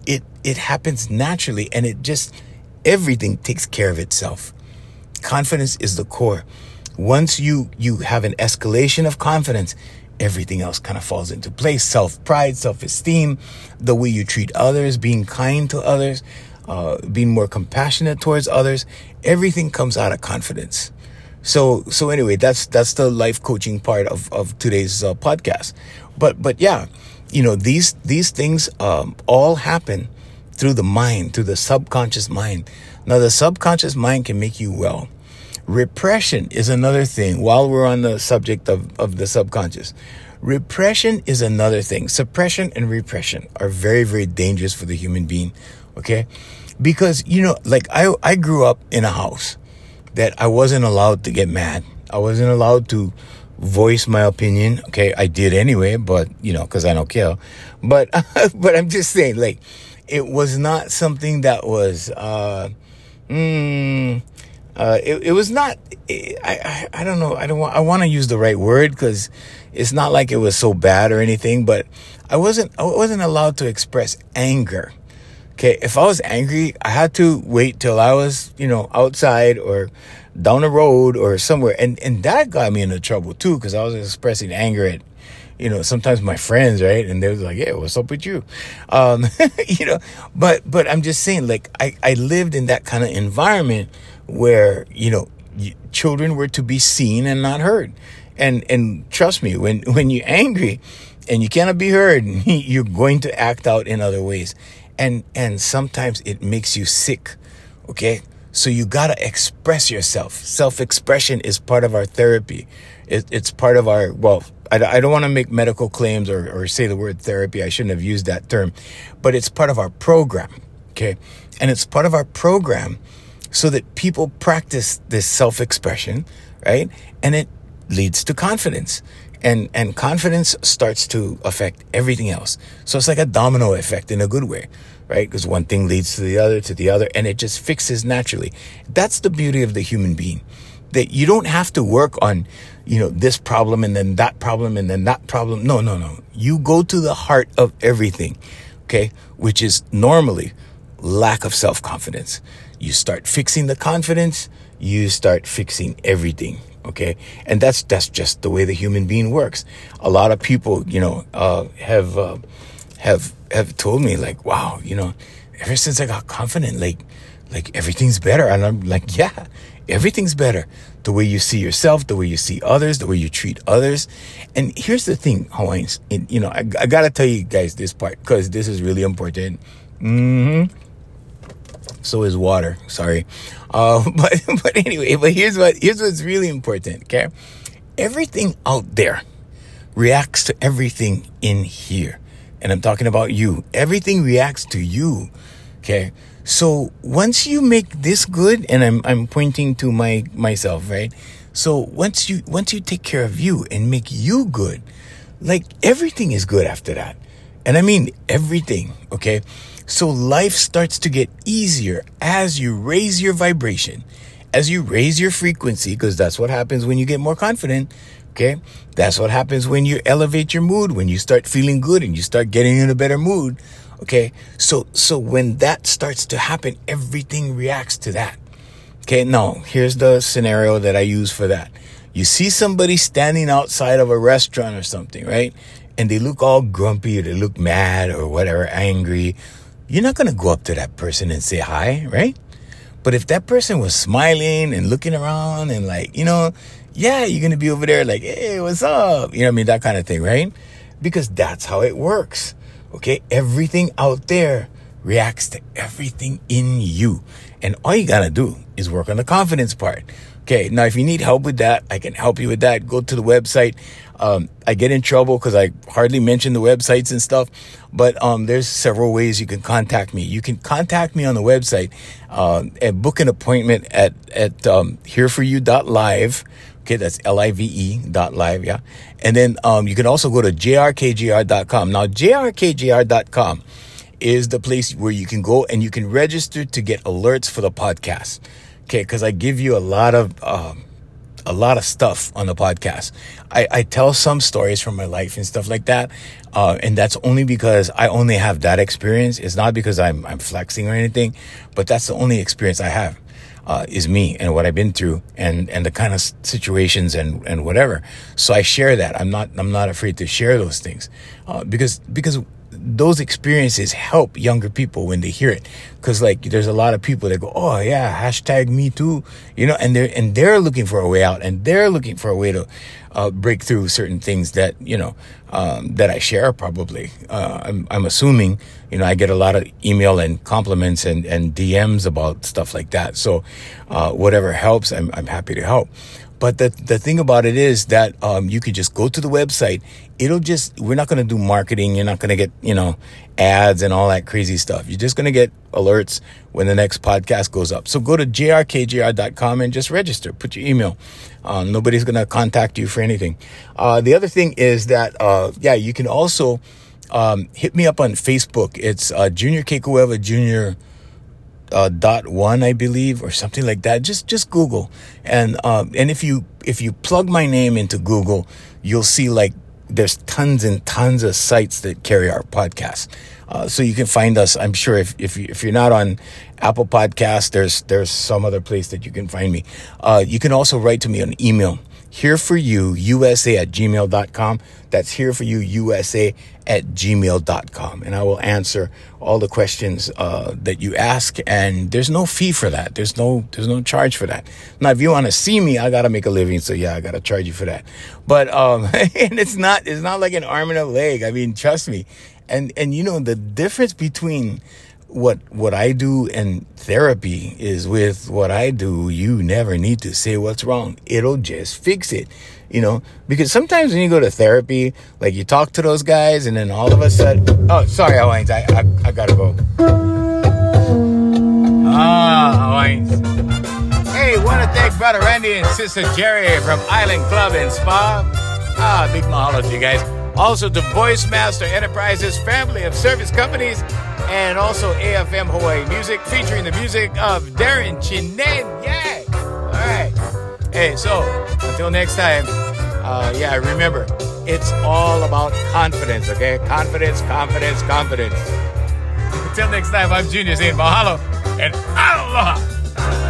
it, it happens naturally and it just, everything takes care of itself. Confidence is the core. Once you, you have an escalation of confidence, everything else kind of falls into place. Self pride, self esteem, the way you treat others, being kind to others, uh, being more compassionate towards others, everything comes out of confidence. So, so anyway, that's, that's the life coaching part of, of today's uh, podcast. But, but yeah, you know, these, these things, um, all happen through the mind, through the subconscious mind. Now, the subconscious mind can make you well. Repression is another thing while we're on the subject of, of the subconscious. Repression is another thing. Suppression and repression are very, very dangerous for the human being. Okay. Because, you know, like I, I grew up in a house that I wasn't allowed to get mad. I wasn't allowed to voice my opinion. Okay. I did anyway, but you know, cause I don't care. But, but I'm just saying, like, it was not something that was, uh, mm, uh, it, it was not, I, I, I don't know. I don't want, I want to use the right word because it's not like it was so bad or anything, but I wasn't, I wasn't allowed to express anger. Okay. If I was angry, I had to wait till I was, you know, outside or down the road or somewhere. And, and that got me into trouble too because I was expressing anger at, you know, sometimes my friends, right? And they was like, yeah, what's up with you? Um, you know, but, but I'm just saying, like, I, I lived in that kind of environment where, you know, children were to be seen and not heard. And, and trust me, when, when you're angry and you cannot be heard, you're going to act out in other ways. And, and sometimes it makes you sick. Okay. So you gotta express yourself. Self-expression is part of our therapy. It, it's part of our, well, I, I don't want to make medical claims or, or say the word therapy. I shouldn't have used that term, but it's part of our program. Okay. And it's part of our program so that people practice this self expression, right? And it, leads to confidence and and confidence starts to affect everything else so it's like a domino effect in a good way right because one thing leads to the other to the other and it just fixes naturally that's the beauty of the human being that you don't have to work on you know this problem and then that problem and then that problem. No no no. You go to the heart of everything okay which is normally lack of self-confidence. You start fixing the confidence you start fixing everything okay? And that's that's just the way the human being works. A lot of people you know uh, have uh, have have told me like wow you know ever since i got confident like like everything's better. And i'm like yeah everything's better the way you see yourself the way you see others the way you treat others and here's the thing hawaiians you know i, I gotta tell you guys this part because this is really important mm-hmm so is water. Sorry, uh, but but anyway, but here's what here's what's really important. Okay, everything out there reacts to everything in here, and I'm talking about you. Everything reacts to you. Okay, so once you make this good, and I'm I'm pointing to my myself, right? So once you once you take care of you and make you good, like everything is good after that. And I mean everything, okay? So life starts to get easier as you raise your vibration, as you raise your frequency, because that's what happens when you get more confident. Okay. That's what happens when you elevate your mood, when you start feeling good and you start getting in a better mood. Okay. So, so when that starts to happen, everything reacts to that. Okay. Now, here's the scenario that I use for that. You see somebody standing outside of a restaurant or something, right? And they look all grumpy or they look mad or whatever, angry you're not going to go up to that person and say hi, right? But if that person was smiling and looking around and like, you know, yeah, you're going to be over there like, hey, what's up? You know I mean? That kind of thing, right? Because that's how it works. Okay. Everything out there reacts to everything in you. And all you got to do is work on the confidence part. Okay. Now, if you need help with that, I can help you with that. Go to the website. Um, I get in trouble because I hardly mention the websites and stuff, but um, there's several ways you can contact me. You can contact me on the website uh, and book an appointment at at um, hereforyou.live. Okay, that's L-I-V-E dot live, yeah. And then um, you can also go to jrkjr.com. Now, jrkjr.com is the place where you can go and you can register to get alerts for the podcast. Okay, because I give you a lot of um, a lot of stuff on the podcast. I, I tell some stories from my life and stuff like that. Uh, and that's only because I only have that experience. It's not because I'm, I'm flexing or anything, but that's the only experience I have. Uh, is me and what I've been through and, and the kind of situations and, and whatever. So I share that. I'm not, I'm not afraid to share those things, uh, because, because those experiences help younger people when they hear it because like there's a lot of people that go oh yeah hashtag me too you know and they're and they're looking for a way out and they're looking for a way to uh, break through certain things that you know um, that I share probably uh, I'm, I'm assuming you know I get a lot of email and compliments and, and DMs about stuff like that so uh, whatever helps I'm, I'm happy to help but the, the thing about it is that um, you could just go to the website. It'll just, we're not going to do marketing. You're not going to get, you know, ads and all that crazy stuff. You're just going to get alerts when the next podcast goes up. So go to jrkjr.com and just register. Put your email. Uh, nobody's going to contact you for anything. Uh, the other thing is that, uh, yeah, you can also um, hit me up on Facebook. It's uh, Junior Kekuewa Junior uh, dot one, I believe, or something like that. Just just Google, and um, and if you if you plug my name into Google, you'll see like there's tons and tons of sites that carry our podcast. Uh, so you can find us. I'm sure if if, you, if you're not on Apple Podcast, there's there's some other place that you can find me. Uh, you can also write to me on email here for you usa at gmail.com that's here for you usa at gmail.com and i will answer all the questions uh, that you ask and there's no fee for that. There's no there's no charge for that. Now if you want to see me i gotta make a living so yeah i gotta charge you for that. But um and it's not it's not like an arm and a leg. I mean trust me. And and you know the difference between what what I do in therapy is with what I do, you never need to say what's wrong. It'll just fix it. You know, because sometimes when you go to therapy, like you talk to those guys and then all of a sudden, oh, sorry, Hawaiians, I, I, I gotta go. Ah, Hawaiians. Hey, wanna thank Brother Randy and Sister Jerry from Island Club and Spa. Ah, big mahalo to you guys. Also to Voice Master Enterprises, family of service companies, and also AFM Hawaii Music, featuring the music of Darren Chinen. Yeah. All right. Hey, so until next time, uh, yeah, remember, it's all about confidence, okay? Confidence, confidence, confidence. Until next time, I'm Junior saying mahalo and aloha.